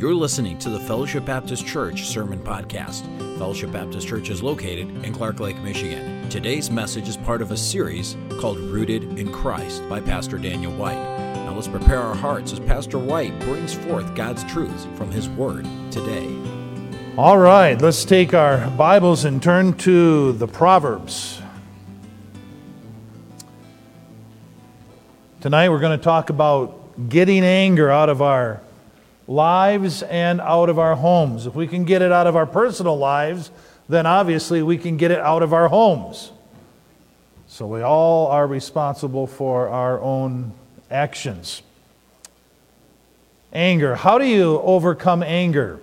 You're listening to the Fellowship Baptist Church Sermon Podcast. Fellowship Baptist Church is located in Clark Lake, Michigan. Today's message is part of a series called Rooted in Christ by Pastor Daniel White. Now let's prepare our hearts as Pastor White brings forth God's truths from his word today. All right, let's take our Bibles and turn to the Proverbs. Tonight we're going to talk about getting anger out of our lives and out of our homes. If we can get it out of our personal lives, then obviously we can get it out of our homes. So we all are responsible for our own actions. Anger. How do you overcome anger?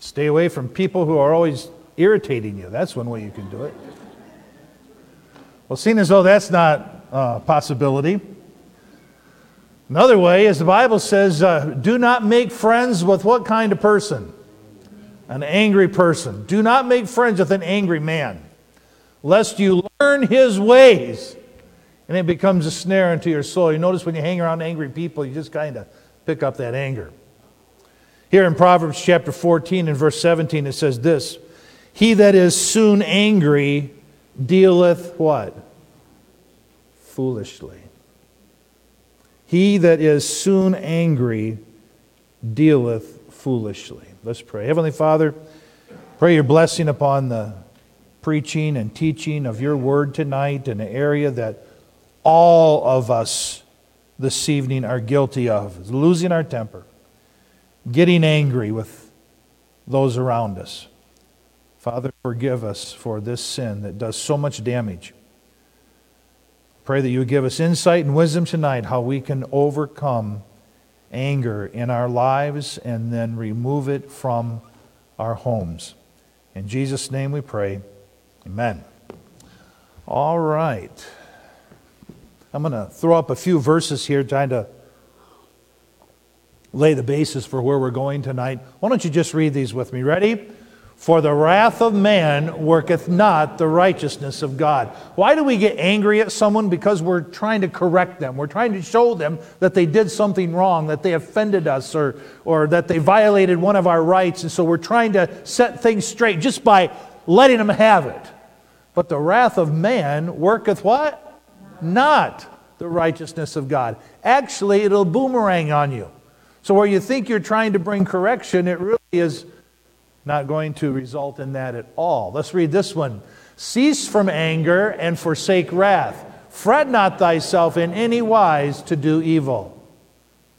Stay away from people who are always irritating you. That's one way you can do it. Well, seeing as though that's not a possibility, Another way is the Bible says, uh, do not make friends with what kind of person? An angry person. Do not make friends with an angry man, lest you learn his ways and it becomes a snare into your soul. You notice when you hang around angry people, you just kind of pick up that anger. Here in Proverbs chapter 14 and verse 17, it says this He that is soon angry dealeth what? Foolishly. He that is soon angry dealeth foolishly. Let's pray. Heavenly Father, pray your blessing upon the preaching and teaching of your word tonight in an area that all of us this evening are guilty of losing our temper, getting angry with those around us. Father, forgive us for this sin that does so much damage. Pray that you would give us insight and wisdom tonight how we can overcome anger in our lives and then remove it from our homes. In Jesus' name we pray. Amen. All right. I'm going to throw up a few verses here trying to lay the basis for where we're going tonight. Why don't you just read these with me? Ready? For the wrath of man worketh not the righteousness of God. Why do we get angry at someone? Because we're trying to correct them. We're trying to show them that they did something wrong, that they offended us, or, or that they violated one of our rights. And so we're trying to set things straight just by letting them have it. But the wrath of man worketh what? Not the righteousness of God. Actually, it'll boomerang on you. So where you think you're trying to bring correction, it really is not going to result in that at all. Let's read this one. Cease from anger and forsake wrath. Fret not thyself in any wise to do evil.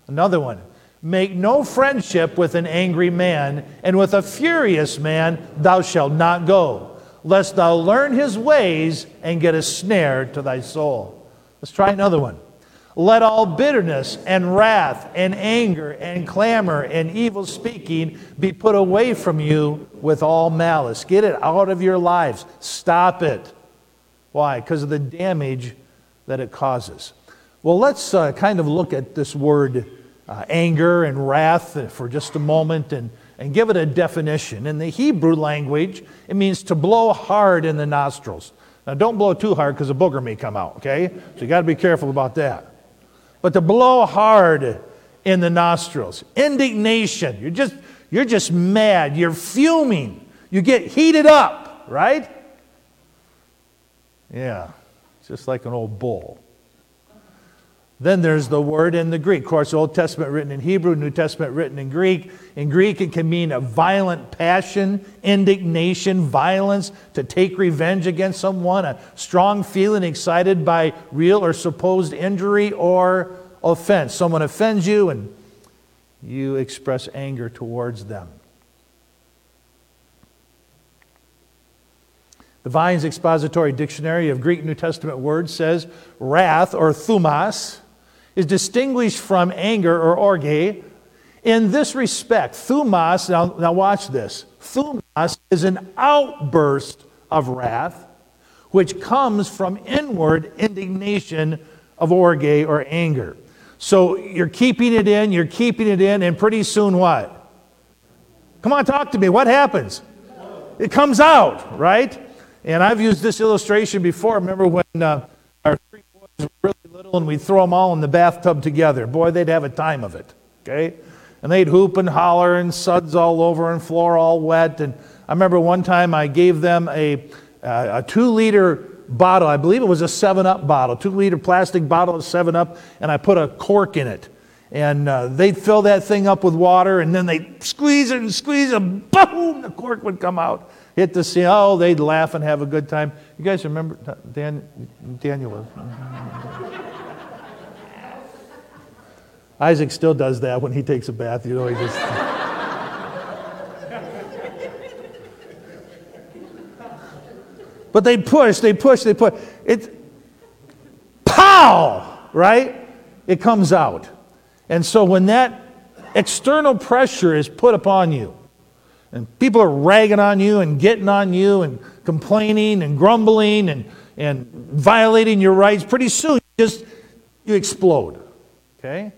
Another one. Make no friendship with an angry man, and with a furious man thou shalt not go, lest thou learn his ways and get a snare to thy soul. Let's try another one. Let all bitterness and wrath and anger and clamor and evil speaking be put away from you with all malice. Get it out of your lives. Stop it. Why? Because of the damage that it causes. Well, let's uh, kind of look at this word uh, anger and wrath for just a moment and, and give it a definition. In the Hebrew language, it means to blow hard in the nostrils. Now, don't blow too hard because a booger may come out, okay? So you got to be careful about that but to blow hard in the nostrils. Indignation. You're just, you're just mad. You're fuming. You get heated up, right? Yeah, just like an old bull. Then there's the word in the Greek. Of course, Old Testament written in Hebrew, New Testament written in Greek. In Greek, it can mean a violent passion, indignation, violence, to take revenge against someone, a strong feeling excited by real or supposed injury or offense. Someone offends you and you express anger towards them. The Vine's Expository Dictionary of Greek New Testament words says wrath or thumos is distinguished from anger or orge in this respect. Thumos, now, now watch this. Thumos is an outburst of wrath which comes from inward indignation of orge or anger. So you're keeping it in, you're keeping it in, and pretty soon what? Come on, talk to me. What happens? It comes out, right? And I've used this illustration before. Remember when uh, our three boys were really little and we'd throw them all in the bathtub together? Boy, they'd have a time of it. Okay? And they'd hoop and holler and suds all over and floor all wet. And I remember one time I gave them a, a two liter bottle. I believe it was a 7 Up bottle, two liter plastic bottle of 7 Up, and I put a cork in it. And uh, they'd fill that thing up with water, and then they'd squeeze it and squeeze it, boom, the cork would come out, hit the sea. Oh, they'd laugh and have a good time. You guys remember Dan, Daniel? Isaac still does that when he takes a bath. You know, he just. but they push, they push, they push. It's pow, right? It comes out. And so when that external pressure is put upon you, and people are ragging on you and getting on you and complaining and grumbling and, and violating your rights, pretty soon you just you explode. Okay?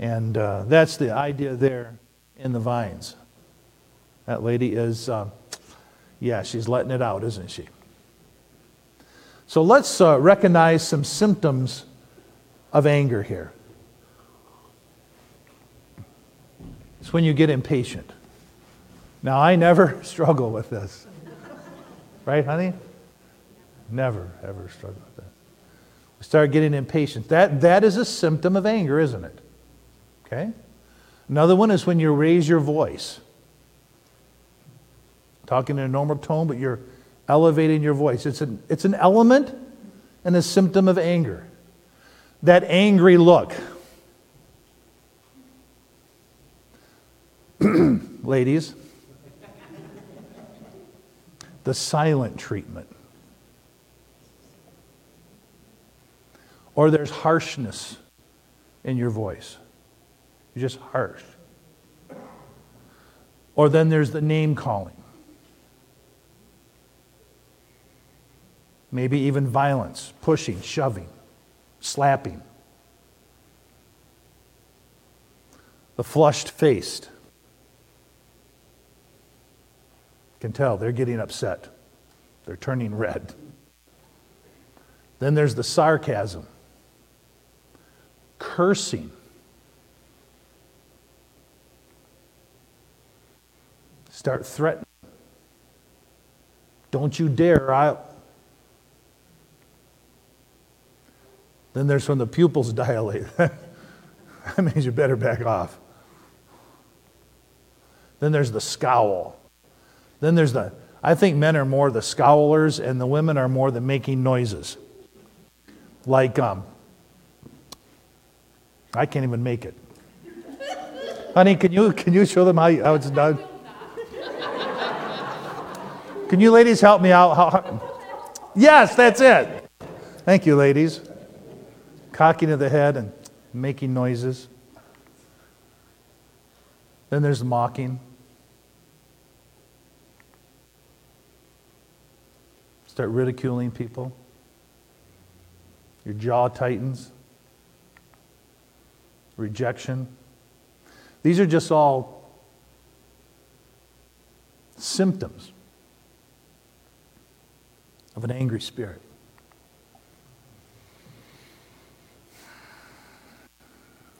And uh, that's the idea there in the Vine's. That lady is, uh, yeah, she's letting it out, isn't she? So let's uh, recognize some symptoms of anger here. It's when you get impatient. Now, I never struggle with this. Right, honey? Never, ever struggle with that. We start getting impatient. That, that is a symptom of anger, isn't it? Okay? Another one is when you raise your voice. Talking in a normal tone, but you're elevating your voice. It's an, it's an element and a symptom of anger. That angry look. Ladies, the silent treatment. Or there's harshness in your voice. Just harsh. Or then there's the name calling. Maybe even violence, pushing, shoving, slapping. The flushed faced. Can tell they're getting upset. They're turning red. Then there's the sarcasm, cursing, Start threatening. Don't you dare. I... Then there's when the pupils dilate. that means you better back off. Then there's the scowl. Then there's the, I think men are more the scowlers and the women are more the making noises. Like, um, I can't even make it. Honey, can you, can you show them how, how it's done? Can you ladies help me out? How, yes, that's it. Thank you, ladies. Cocking of the head and making noises. Then there's mocking. Start ridiculing people. Your jaw tightens. Rejection. These are just all symptoms of an angry spirit.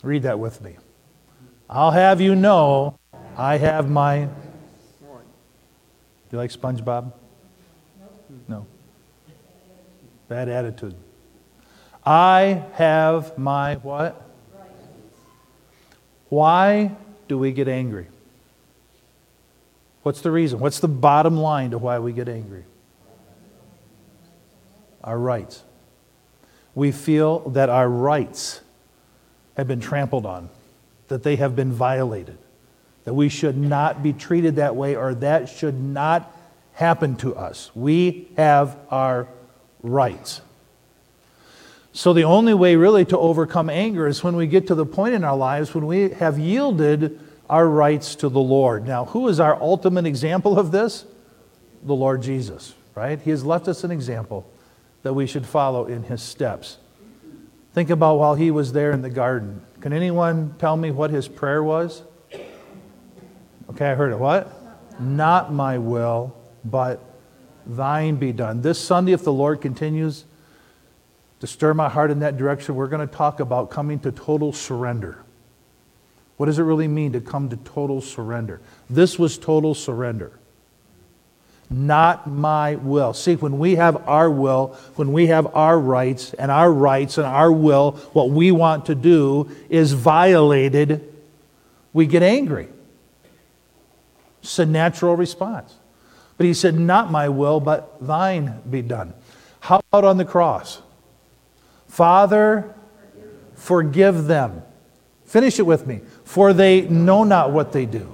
Read that with me. I'll have you know I have my. Do you like SpongeBob? No. Bad attitude. I have my what? Why do we get angry? What's the reason? What's the bottom line to why we get angry? Our rights. We feel that our rights have been trampled on, that they have been violated, that we should not be treated that way or that should not happen to us. We have our rights. So, the only way really to overcome anger is when we get to the point in our lives when we have yielded our rights to the Lord. Now, who is our ultimate example of this? The Lord Jesus, right? He has left us an example that we should follow in his steps. Think about while he was there in the garden. Can anyone tell me what his prayer was? Okay, I heard it. What? Not my will, but thine be done. This Sunday, if the Lord continues to stir my heart in that direction, we're going to talk about coming to total surrender. What does it really mean to come to total surrender? This was total surrender. Not my will. See, when we have our will, when we have our rights, and our rights and our will, what we want to do is violated, we get angry. It's a natural response. But he said, Not my will, but thine be done. How about on the cross? Father, forgive them. Finish it with me. For they know not what they do.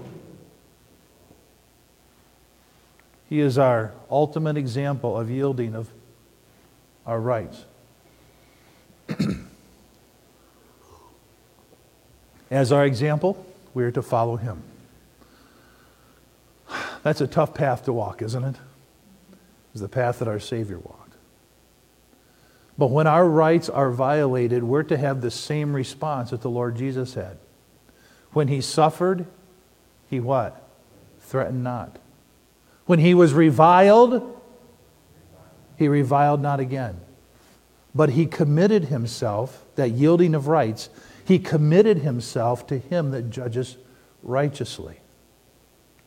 He is our ultimate example of yielding of our rights. As our example, we are to follow him. That's a tough path to walk, isn't it? It's the path that our Savior walked. But when our rights are violated, we're to have the same response that the Lord Jesus had. When he suffered, he what? Threatened not. When he was reviled, he reviled not again. But he committed himself, that yielding of rights, he committed himself to him that judges righteously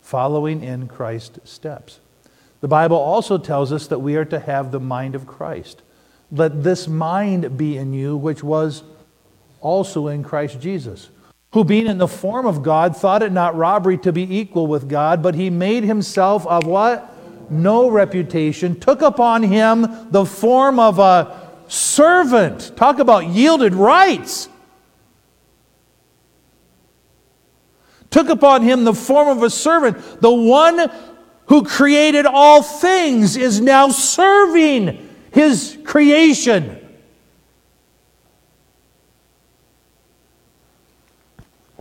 following in Christ's steps. The Bible also tells us that we are to have the mind of Christ. Let this mind be in you, which was also in Christ Jesus, who being in the form of God thought it not robbery to be equal with God, but he made himself of what? No reputation, took upon him the form of a servant. Talk about yielded rights took upon him the form of a servant. The one who created all things is now serving his creation.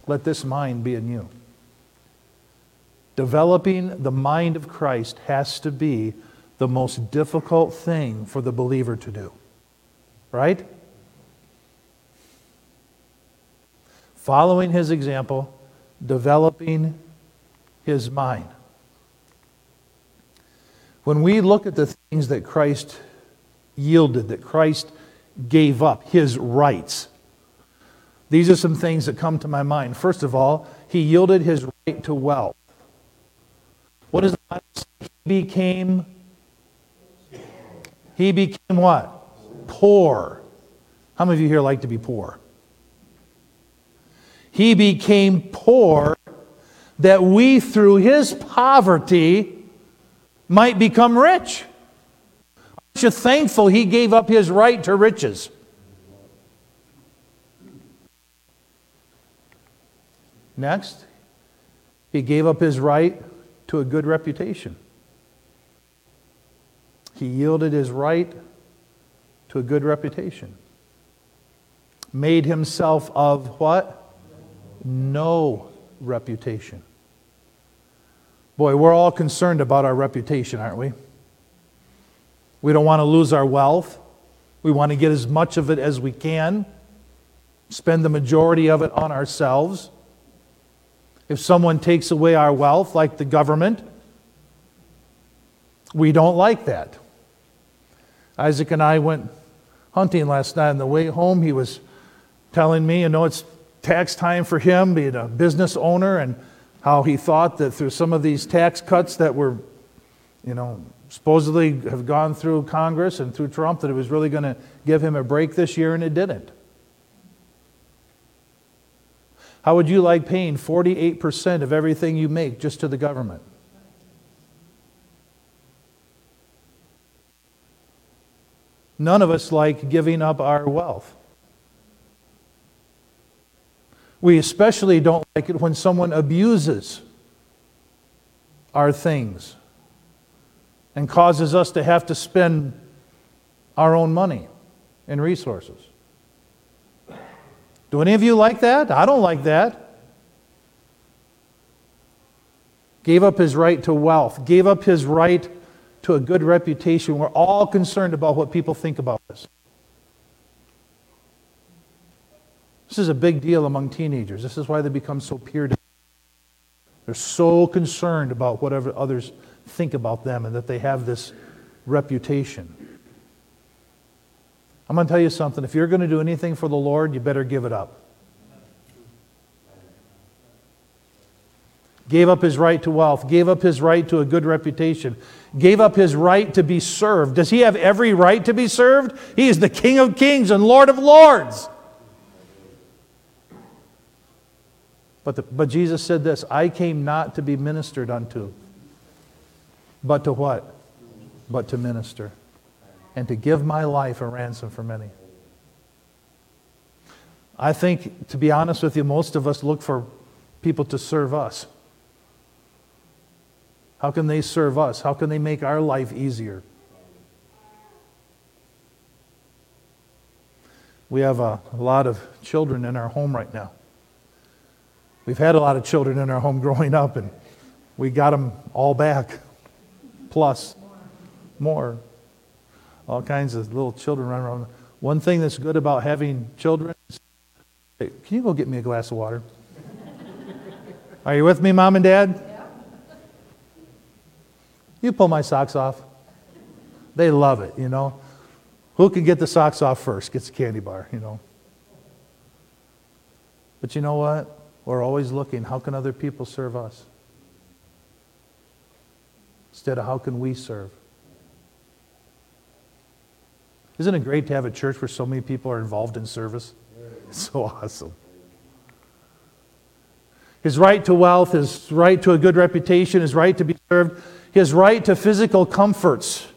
Let this mind be in you. Developing the mind of Christ has to be the most difficult thing for the believer to do. Right? Following his example developing his mind. When we look at the things that Christ yielded, that Christ gave up, his rights, these are some things that come to my mind. First of all, he yielded his right to wealth. What does the Bible say? He became, he became what? Poor. How many of you here like to be poor? He became poor that we, through his poverty, might become rich. Aren't you thankful he gave up his right to riches? Next, he gave up his right to a good reputation. He yielded his right to a good reputation. Made himself of what? no reputation. Boy, we're all concerned about our reputation, aren't we? We don't want to lose our wealth. We want to get as much of it as we can, spend the majority of it on ourselves. If someone takes away our wealth, like the government, we don't like that. Isaac and I went hunting last night. On the way home, he was telling me, you know, it's tax time for him, being a business owner, and how he thought that through some of these tax cuts that were, you know, supposedly have gone through Congress and through Trump, that it was really going to give him a break this year, and it didn't. How would you like paying 48% of everything you make just to the government? None of us like giving up our wealth. We especially don't like it when someone abuses our things and causes us to have to spend our own money and resources. Do any of you like that? I don't like that. Gave up his right to wealth, gave up his right to a good reputation. We're all concerned about what people think about us. This is a big deal among teenagers. This is why they become so peer They're so concerned about whatever others think about them and that they have this reputation. I'm going to tell you something. If you're going to do anything for the Lord, you better give it up. gave up his right to wealth, gave up his right to a good reputation, gave up his right to be served. Does he have every right to be served? He is the King of kings and Lord of lords. But, the, but Jesus said this I came not to be ministered unto, but to what? But to minister, and to give my life a ransom for many. I think, to be honest with you, most of us look for people to serve us. How can they serve us? How can they make our life easier? We have a, a, lot of children in our home right now. We've had a lot of children in our home growing up, and we got them all back, plus more. All kinds of little children running around. One thing that's good about having children is hey, can you go get me a glass of water? Are you with me, mom and dad? You pull my socks off. They love it, you know. Who can get the socks off first gets a candy bar, you know. But you know what? We're always looking how can other people serve us? Instead of how can we serve? Isn't it great to have a church where so many people are involved in service? It's so awesome. His right to wealth, his right to a good reputation, his right to be served his right to physical comforts.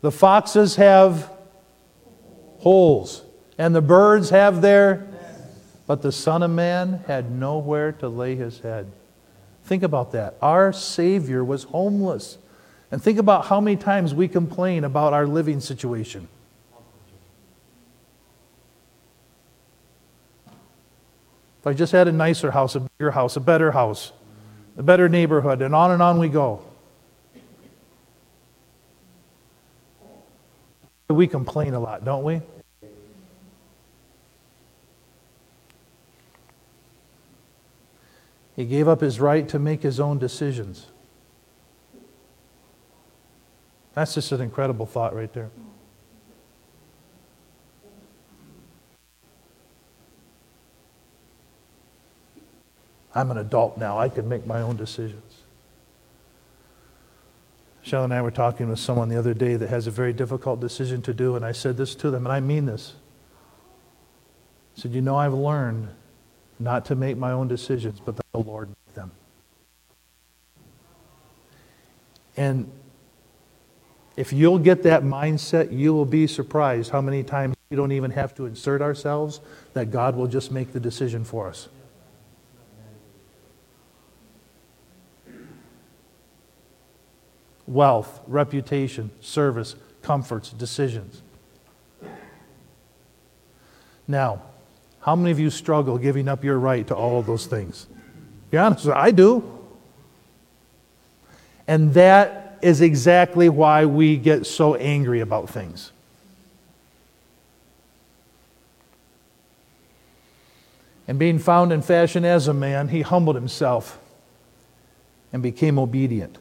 The foxes have holes, and the birds have their, but the Son of Man had nowhere to lay his head. Think about that. Our Savior was homeless. And think about how many times we complain about our living situation. If I just had a nicer house, a bigger house, a better house, a better neighborhood, and on and on we go. We complain a lot, don't we? He gave up his right to make his own decisions. That's just an incredible thought right there. I'm an adult now. I can make my own decisions. Shell and I were talking with someone the other day that has a very difficult decision to do, and I said this to them, and I mean this. I said, You know, I've learned not to make my own decisions, but that the Lord make them. And if you'll get that mindset, you will be surprised how many times we don't even have to insert ourselves, that God will just make the decision for us. wealth, reputation, service, comforts, decisions. Now, how many of you struggle giving up your right to all of those things? Be honest, I do. And that is exactly why we get so angry about things. And being found in fashion as a man, he humbled himself and became obedient.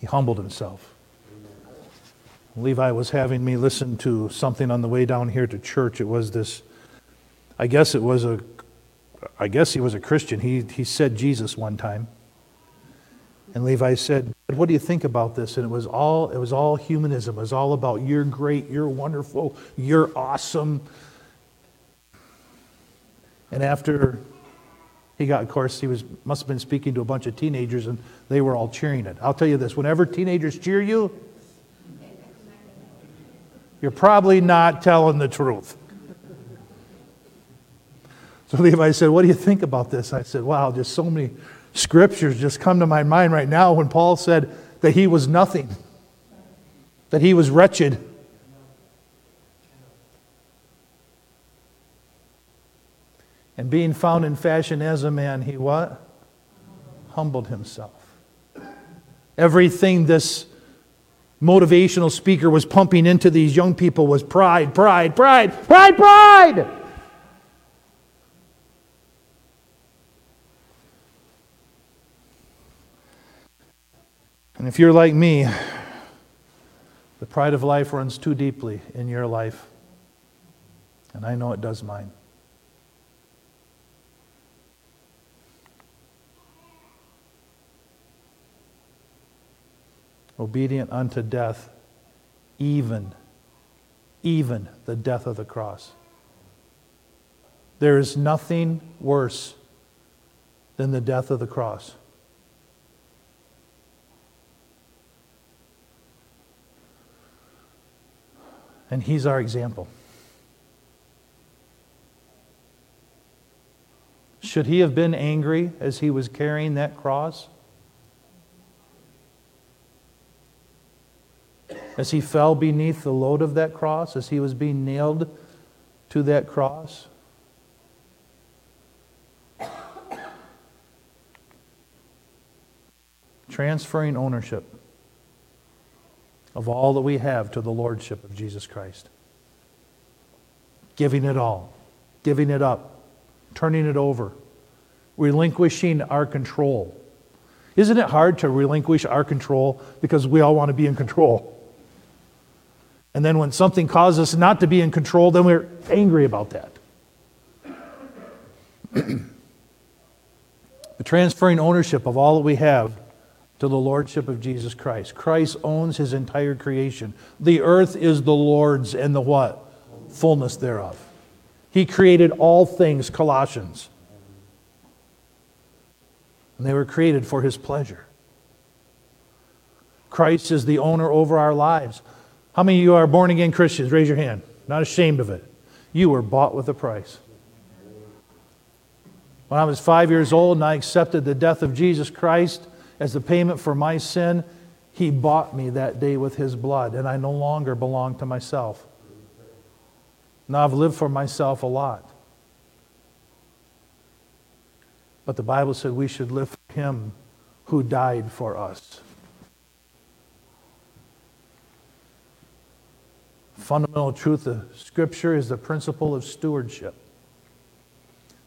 He humbled himself. Levi was having me listen to something on the way down here to church. It was this, I guess it was a, I guess he was a Christian. He, he said Jesus one time. And Levi said, What do you think about this? And it was all it was all humanism. It was all about you're great, you're wonderful, you're awesome. And after he got, of course, he was, must have been speaking to a bunch of teenagers and they were all cheering it. I'll tell you this whenever teenagers cheer you, you're probably not telling the truth. So Levi said, What do you think about this? I said, Wow, just so many scriptures just come to my mind right now when Paul said that he was nothing, that he was wretched. And being found in fashion as a man, he what? Humbled himself. Everything this motivational speaker was pumping into these young people was pride, pride, pride, pride, pride. And if you're like me, the pride of life runs too deeply in your life. And I know it does mine. Obedient unto death, even, even the death of the cross. There is nothing worse than the death of the cross. And he's our example. Should he have been angry as he was carrying that cross? As he fell beneath the load of that cross, as he was being nailed to that cross? Transferring ownership of all that we have to the Lordship of Jesus Christ. Giving it all, giving it up, turning it over, relinquishing our control. Isn't it hard to relinquish our control because we all want to be in control? And then when something causes us not to be in control, then we're angry about that. the transferring ownership of all that we have to the lordship of Jesus Christ. Christ owns his entire creation. The earth is the Lord's and the what? Fullness thereof. He created all things, Colossians. And they were created for his pleasure. Christ is the owner over our lives. How many of you are born again Christians? Raise your hand. Not ashamed of it. You were bought with a price. When I was five years old and I accepted the death of Jesus Christ, as the payment for my sin, he bought me that day with his blood, and I no longer belong to myself. Now I've lived for myself a lot. But the Bible said we should live for him who died for us. Fundamental truth of Scripture is the principle of stewardship.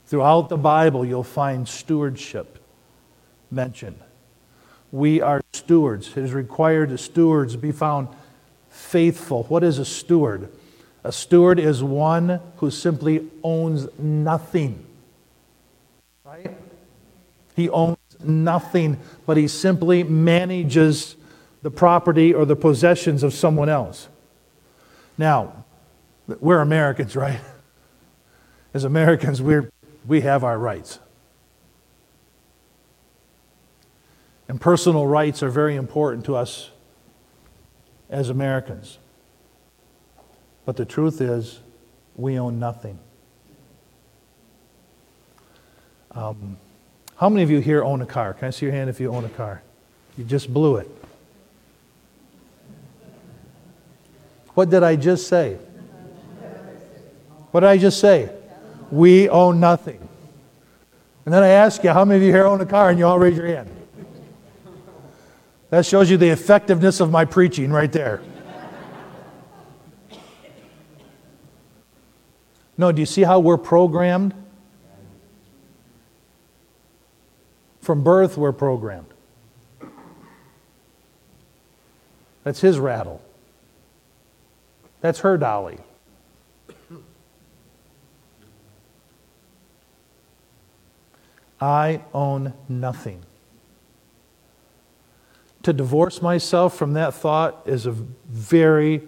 Throughout the Bible, you'll find stewardship mentioned we are stewards. It is required that stewards be found faithful. What is a steward? A steward is one who simply owns nothing. Right? He owns nothing, but he simply manages the property or the possessions of someone else. Now, we're Americans, right? As Americans, we're, we have our rights. And personal rights are very important to us as Americans. But the truth is, we own nothing. Um, how many of you here own a car? Can I see your hand if you own a car? You just blew it. What did I just say? What did I just say? We own nothing. And then I ask you, how many of you here own a car? And you all raise your hand. That shows you the effectiveness of my preaching right there. No, do you see how we're programmed? From birth, we're programmed. That's his rattle. That's her dolly. I own nothing. To divorce myself from that thought is a very,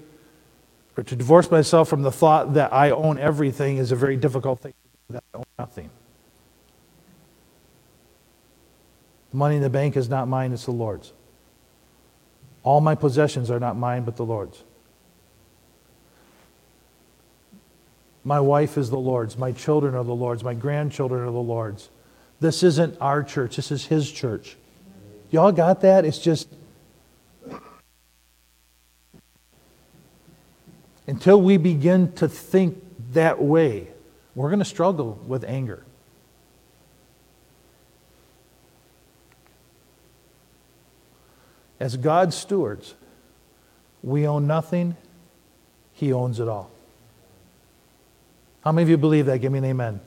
or to divorce myself from the thought that I own everything is a very difficult thing that I own nothing. The money in the bank is not mine, it's the Lord's. All my possessions are not mine, but the Lord's. My wife is the Lord's. My children are the Lord's. My grandchildren are the Lord's. This isn't our church, this is His church. Y'all got that? It's just. Until we begin to think that way, we're going to struggle with anger. As God's stewards, we own nothing, He owns it all. How many of you believe that? Give me an amen.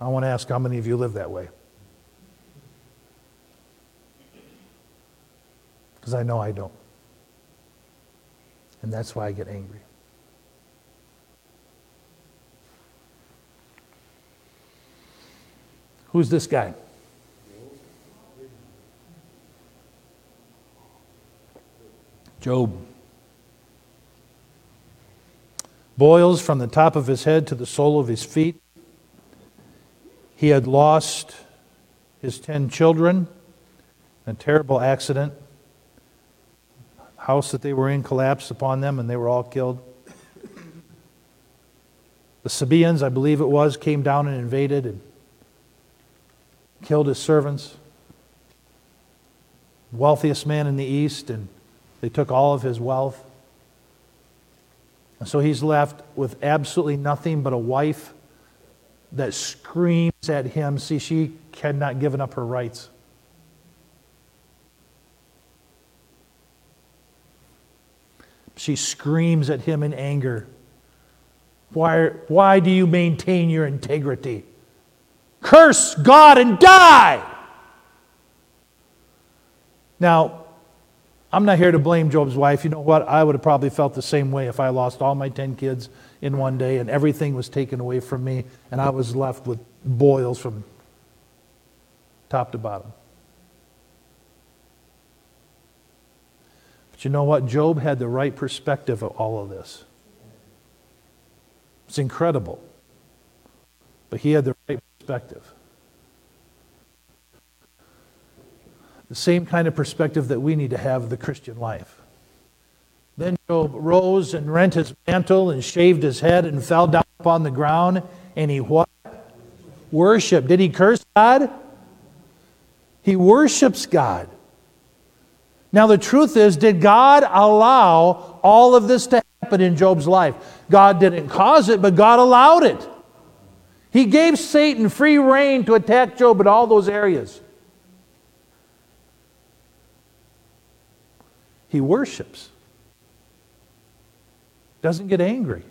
I want to ask how many of you live that way? Because I know I don't. And that's why I get angry. Who's this guy? Job. Boils from the top of his head to the sole of his feet. He had lost his ten children in a terrible accident. House that they were in collapsed upon them and they were all killed. The Sabaeans, I believe it was, came down and invaded and killed his servants. Wealthiest man in the East, and they took all of his wealth. And so he's left with absolutely nothing but a wife that screams at him. See, she had not given up her rights. She screams at him in anger. Why, why do you maintain your integrity? Curse God and die! Now, I'm not here to blame Job's wife. You know what? I would have probably felt the same way if I lost all my 10 kids in one day and everything was taken away from me and I was left with boils from top to bottom. But you know what? Job had the right perspective of all of this. It's incredible. But he had the right perspective. The same kind of perspective that we need to have of the Christian life. Then Job rose and rent his mantle and shaved his head and fell down upon the ground and he what? Worship. Did he curse God? He worships God. Now, the truth is, did God allow all of this to happen in Job's life? God didn't cause it, but God allowed it. He gave Satan free rein to attack Job in all those areas. He worships, doesn't get angry.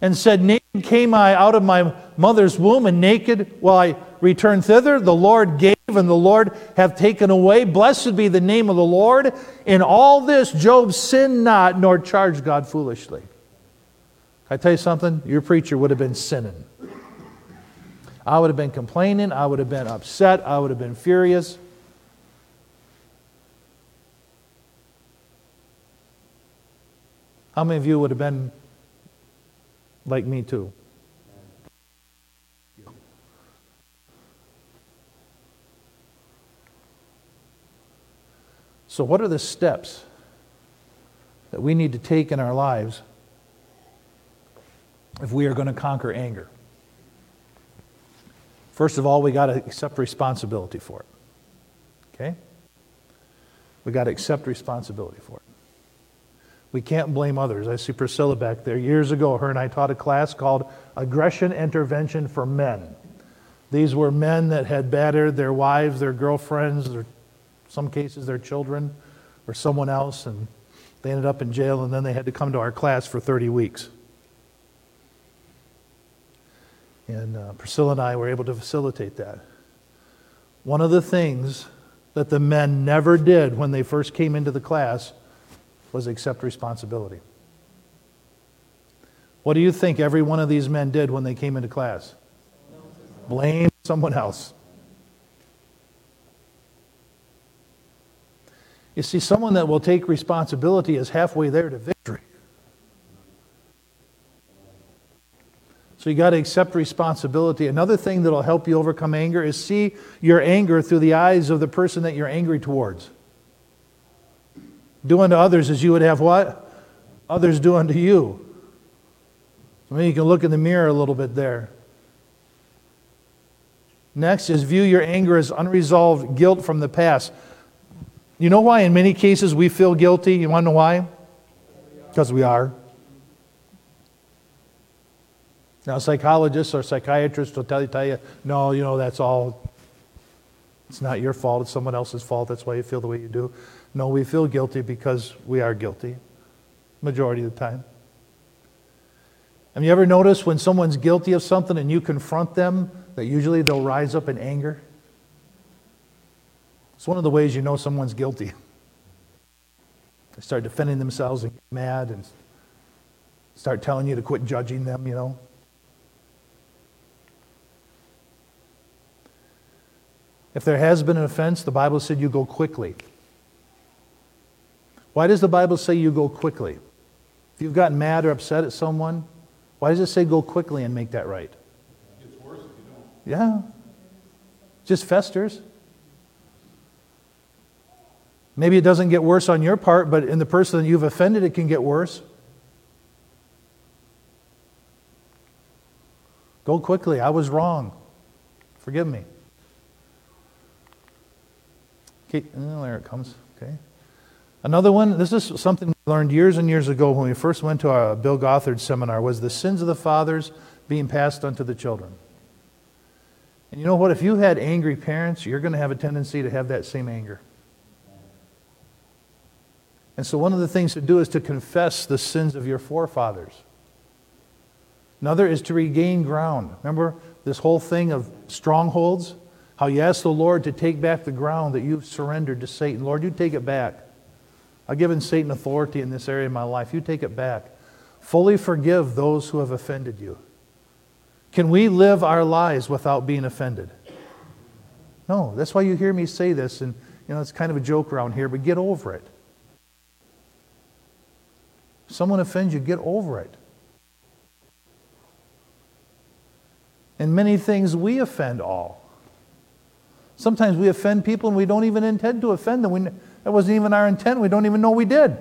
And said, Naked came I out of my mother's womb, and naked will I return thither. The Lord gave, and the Lord hath taken away. Blessed be the name of the Lord. In all this, Job sinned not, nor charged God foolishly. I tell you something? Your preacher would have been sinning. I would have been complaining. I would have been upset. I would have been furious. How many of you would have been like me too? So, what are the steps that we need to take in our lives if we are going to conquer anger? First of all, we got to accept responsibility for it. Okay? We got to accept responsibility for it. We can't blame others. I see Priscilla back there. Years ago, her and I taught a class called Aggression Intervention for Men. These were men that had battered their wives, their girlfriends, their, some cases their children, or someone else, and they ended up in jail, and then they had to come to our class for 30 weeks. And uh, Priscilla and I were able to facilitate that. One of the things that the men never did when they first came into the class was accept responsibility. What do you think every one of these men did when they came into class? Blame someone else. You see, someone that will take responsibility is halfway there to victory. So you got to accept responsibility. Another thing that'll help you overcome anger is see your anger through the eyes of the person that you're angry towards. Do unto others as you would have what? Others do unto you. So maybe you can look in the mirror a little bit there. Next is view your anger as unresolved guilt from the past. You know why in many cases we feel guilty? You want to know why? Because we are. Now, psychologists or psychiatrists will tell you, tell you, no, you know, that's all, it's not your fault, it's someone else's fault, that's why you feel the way you do. No, we feel guilty because we are guilty, majority of the time. Have you ever noticed when someone's guilty of something and you confront them, that usually they'll rise up in anger? It's one of the ways you know someone's guilty. They start defending themselves and get mad and start telling you to quit judging them, you know. If there has been an offense, the Bible said you go quickly. Why does the Bible say you go quickly? If you've gotten mad or upset at someone, why does it say go quickly and make that right? It gets worse if you don't. Yeah. Just festers. Maybe it doesn't get worse on your part, but in the person that you've offended, it can get worse. Go quickly. I was wrong. Forgive me. Okay, oh, eh, there it comes. Another one, this is something we learned years and years ago when we first went to our Bill Gothard seminar, was the sins of the fathers being passed on to the children. And you know what? If you had angry parents, you're going to have a tendency to have that same anger. And so, one of the things to do is to confess the sins of your forefathers. Another is to regain ground. Remember this whole thing of strongholds? How you ask the Lord to take back the ground that you've surrendered to Satan. Lord, you take it back. I've given Satan authority in this area of my life. You take it back. Fully forgive those who have offended you. Can we live our lives without being offended? No. That's why you hear me say this, and you know it's kind of a joke around here, but get over it. If someone offends you, get over it. In many things, we offend all. Sometimes we offend people and we don't even intend to offend them. We, that wasn't even our intent. We don't even know we did.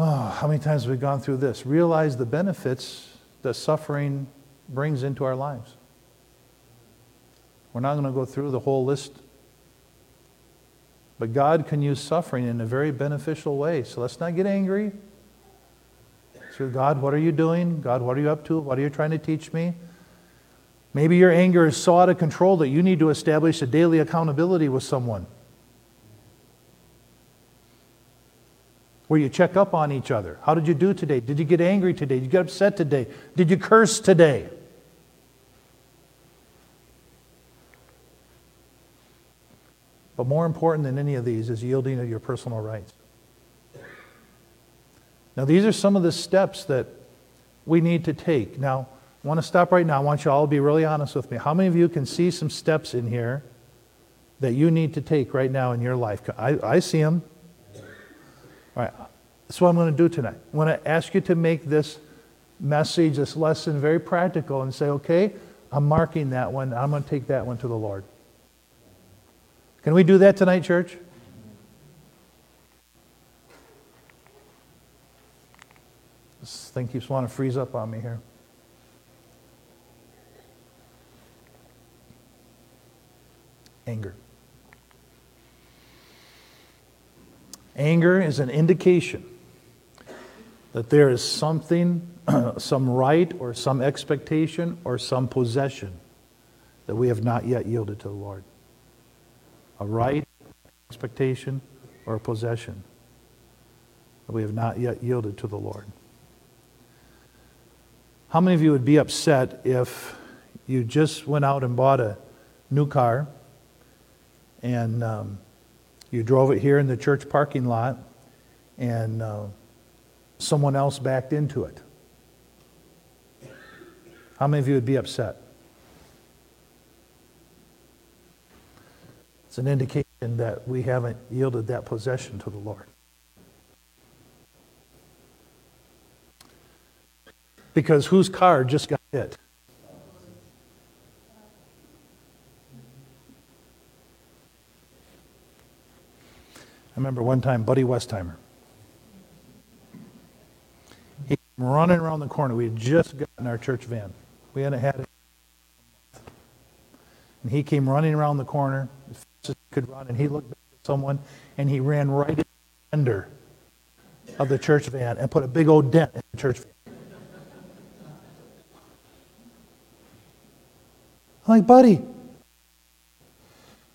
Oh, how many times have we gone through this? Realize the benefits that suffering brings into our lives. We're not going to go through the whole list. But God can use suffering in a very beneficial way. So let's not get angry. So, God, what are you doing? God, what are you up to? What are you trying to teach me? Maybe your anger is so out of control that you need to establish a daily accountability with someone. Where you check up on each other. How did you do today? Did you get angry today? Did you get upset today? Did you curse today? But more important than any of these is yielding of your personal rights. Now, these are some of the steps that we need to take. Now, I want to stop right now. I want you all to be really honest with me. How many of you can see some steps in here that you need to take right now in your life? I, I see them. All right. That's what I'm going to do tonight. I want to ask you to make this message, this lesson, very practical and say, okay, I'm marking that one. I'm going to take that one to the Lord. Can we do that tonight, church? This thing keeps wanting to freeze up on me here. Anger. Anger is an indication that there is something, some right or some expectation or some possession that we have not yet yielded to the Lord a right, expectation, or a possession that we have not yet yielded to the Lord. How many of you would be upset if you just went out and bought a new car and um, you drove it here in the church parking lot and uh, someone else backed into it? How many of you would be upset? It's an indication that we haven't yielded that possession to the Lord. Because whose car just got hit? I remember one time, Buddy Westheimer. He came running around the corner. We had just gotten our church van. We hadn't had it. And he came running around the corner as he could run, and he looked at someone, and he ran right in the fender of the church van and put a big old dent in the church van. I'm like, buddy,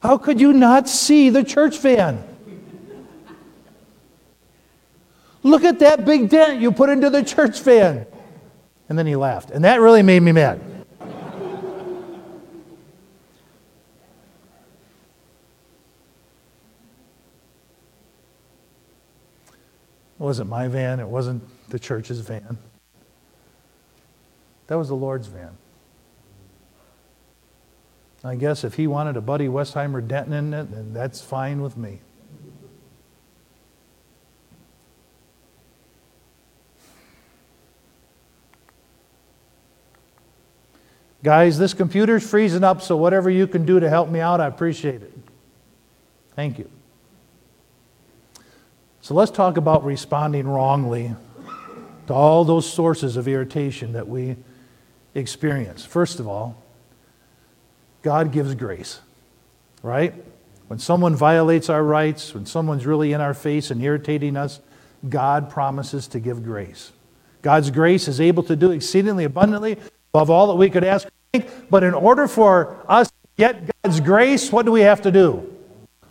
how could you not see the church van? Look at that big dent you put into the church van. And then he laughed. And that really made me mad. Wasn't my van, it wasn't the church's van. That was the Lord's van. I guess if he wanted a Buddy Westheimer Denton in it, then that's fine with me. Guys, this computer's freezing up, so whatever you can do to help me out, I appreciate it. Thank you. So let's talk about responding wrongly to all those sources of irritation that we experience. First of all, God gives grace, right? When someone violates our rights, when someone's really in our face and irritating us, God promises to give grace. God's grace is able to do exceedingly abundantly above all that we could ask. But in order for us to get God's grace, what do we have to do?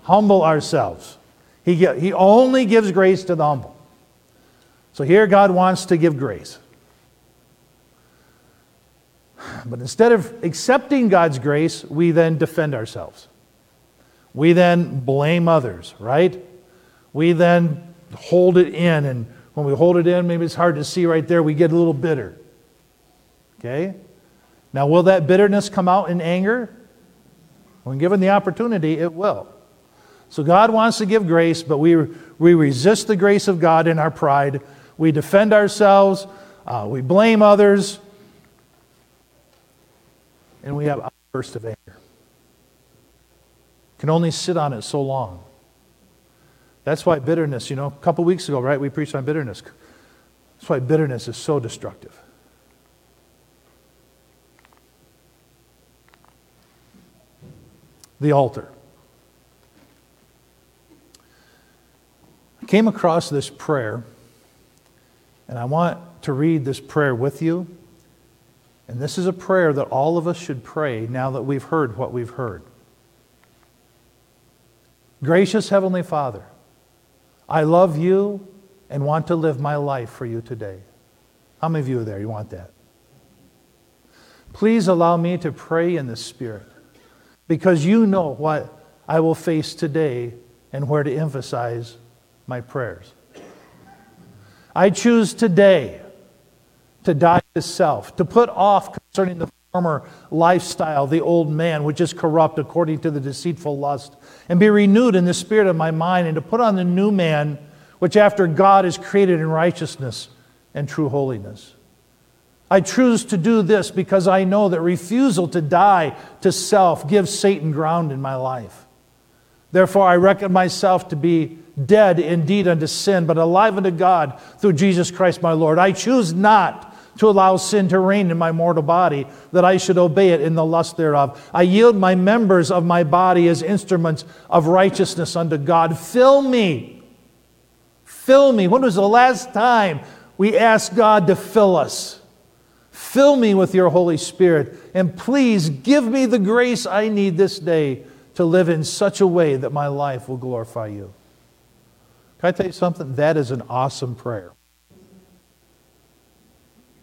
Humble ourselves. He, he only gives grace to the humble. So here God wants to give grace. But instead of accepting God's grace, we then defend ourselves. We then blame others, right? We then hold it in, and when we hold it in, maybe it's hard to see right there, we get a little bitter. Okay? Now, will that bitterness come out in anger? When given the opportunity, it will. So, God wants to give grace, but we, we resist the grace of God in our pride. We defend ourselves, uh, we blame others, and we have outbursts of anger. Can only sit on it so long. That's why bitterness, you know, a couple weeks ago, right, we preached on bitterness. That's why bitterness is so destructive. the altar. I came across this prayer, and I want to read this prayer with you. And this is a prayer that all of us should pray now that we've heard what we've heard. Gracious Heavenly Father, I love you and want to live my life for you today. How many of you are there? You want that? Please allow me to pray in the Spirit because you know what I will face today and where to emphasize my prayers. I choose today to die to self, to put off concerning the former lifestyle, the old man, which is corrupt according to the deceitful lust, and be renewed in the spirit of my mind, and to put on the new man, which after God is created in righteousness and true holiness. I choose to do this because I know that refusal to die to self gives Satan ground in my life. Therefore, I reckon myself to be dead indeed unto sin, but alive unto God through Jesus Christ my Lord. I choose not to allow sin to reign in my mortal body, that I should obey it in the lust thereof. I yield my members of my body as instruments of righteousness unto God. Fill me. Fill me. When was the last time we asked God to fill us? Fill me with your Holy Spirit, and please give me the grace I need this day to live in such a way that my life will glorify you. Can I tell you something? That is an awesome prayer.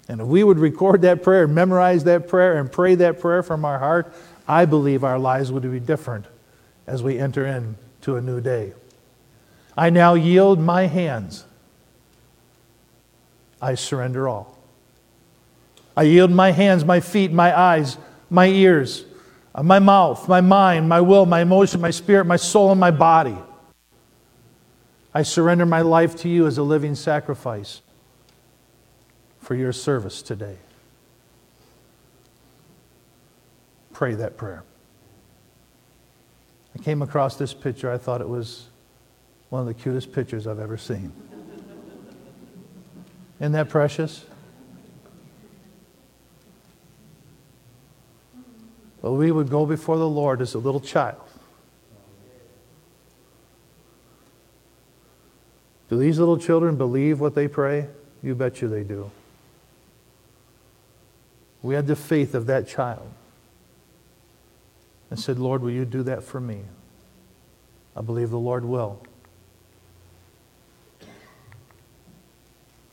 And if we would record that prayer, memorize that prayer, and pray that prayer from our heart, I believe our lives would be different as we enter into a new day. I now yield my hands. I surrender all. I yield my hands, my feet, my eyes, my ears, my mouth, my mind, my will, my emotion, my spirit, my soul, and my body. I surrender my life to you as a living sacrifice for your service today. Pray that prayer. I came across this picture. I thought it was one of the cutest pictures I've ever seen. Isn't that precious? Well, we would go before the Lord as a little child. Do these little children believe what they pray? You bet you they do. We had the faith of that child and said, Lord, will you do that for me? I believe the Lord will.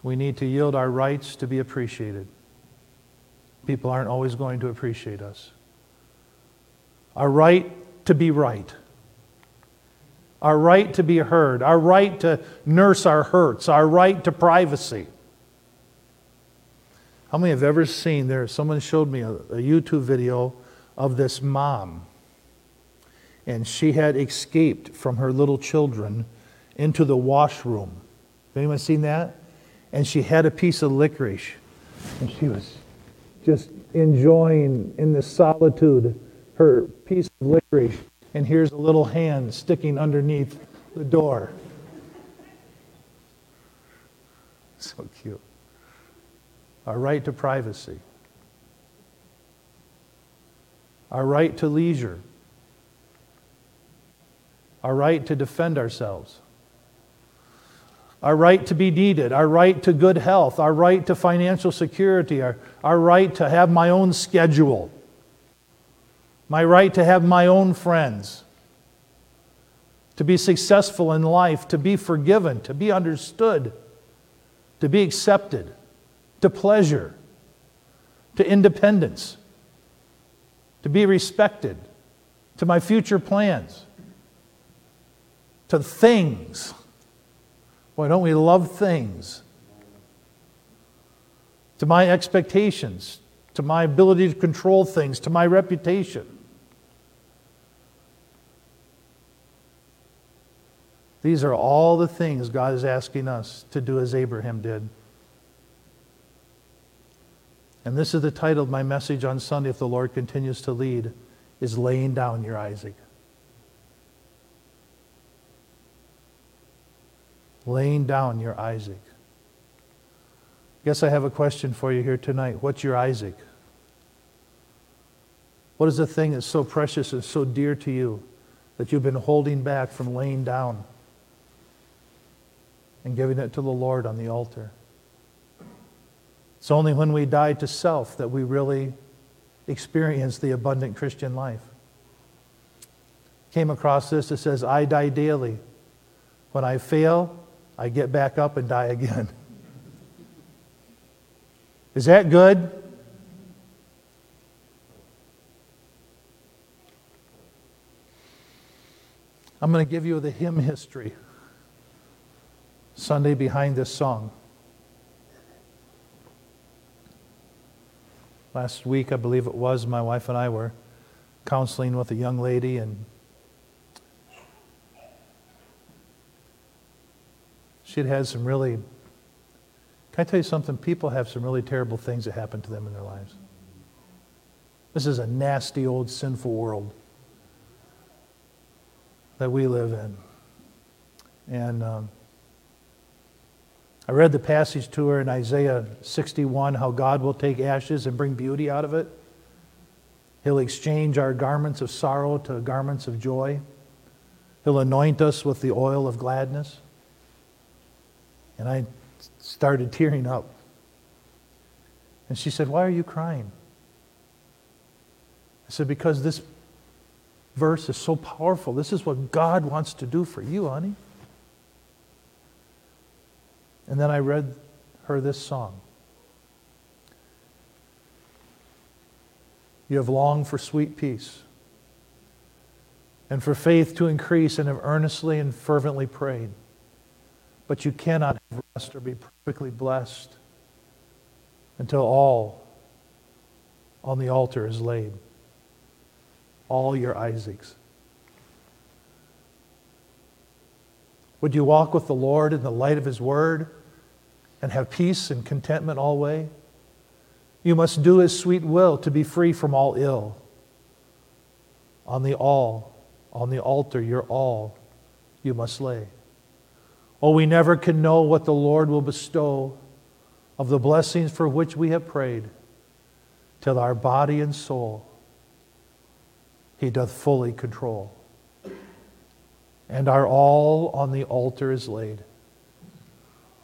We need to yield our rights to be appreciated. People aren't always going to appreciate us our right to be right, our right to be heard, our right to nurse our hurts, our right to privacy. How many have ever seen there? Someone showed me a, a YouTube video of this mom, and she had escaped from her little children into the washroom. Anyone seen that? And she had a piece of licorice, and she was just enjoying in the solitude her piece of licorice. And here's a little hand sticking underneath the door. So cute. Our right to privacy. Our right to leisure. Our right to defend ourselves. Our right to be needed. Our right to good health. Our right to financial security. Our, our right to have my own schedule. My right to have my own friends. To be successful in life. To be forgiven. To be understood to be accepted, to pleasure, to independence, to be respected, to my future plans, to things. Why don't we love things? To my expectations, to my ability to control things, to my reputation. These are all the things God is asking us to do as Abraham did. And this is the title of my message on Sunday, if the Lord continues to lead, is laying down your Isaac. Laying down your Isaac. Guess I have a question for you here tonight. What's your Isaac? What is the thing that's so precious and so dear to you that you've been holding back from laying down? And giving it to the Lord on the altar. It's only when we die to self that we really experience the abundant Christian life. Came across this that says, I die daily. When I fail, I get back up and die again. Is that good? I'm going to give you the hymn history Sunday behind this song. Last week, I believe it was, my wife and I were counseling with a young lady, and she'd had some really. Can I tell you something? People have some really terrible things that happen to them in their lives. This is a nasty, old, sinful world that we live in. And um, I read the passage to her in Isaiah 61 how God will take ashes and bring beauty out of it. He'll exchange our garments of sorrow to garments of joy. He'll anoint us with the oil of gladness. And I started tearing up. And she said, Why are you crying? I said, Because this verse is so powerful. This is what God wants to do for you, honey. And then I read her this song. You have longed for sweet peace and for faith to increase and have earnestly and fervently prayed. But you cannot have rest or be perfectly blessed until all on the altar is laid. All your Isaacs. Would you walk with the Lord in the light of His Word and have peace and contentment always? You must do His sweet will to be free from all ill. On the all, on the altar, your all you must lay. Oh, we never can know what the Lord will bestow of the blessings for which we have prayed, till our body and soul He doth fully control and our all on the altar is laid.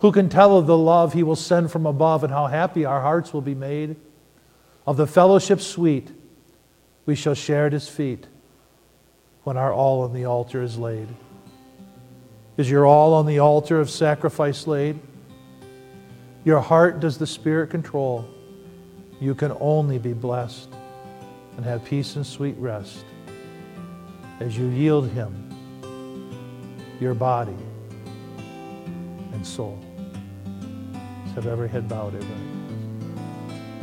Who can tell of the love he will send from above and how happy our hearts will be made? Of the fellowship sweet we shall share at his feet when our all on the altar is laid. Is your all on the altar of sacrifice laid? Your heart does the Spirit control. You can only be blessed and have peace and sweet rest as you yield Him your body and soul. Have every head bowed, everybody.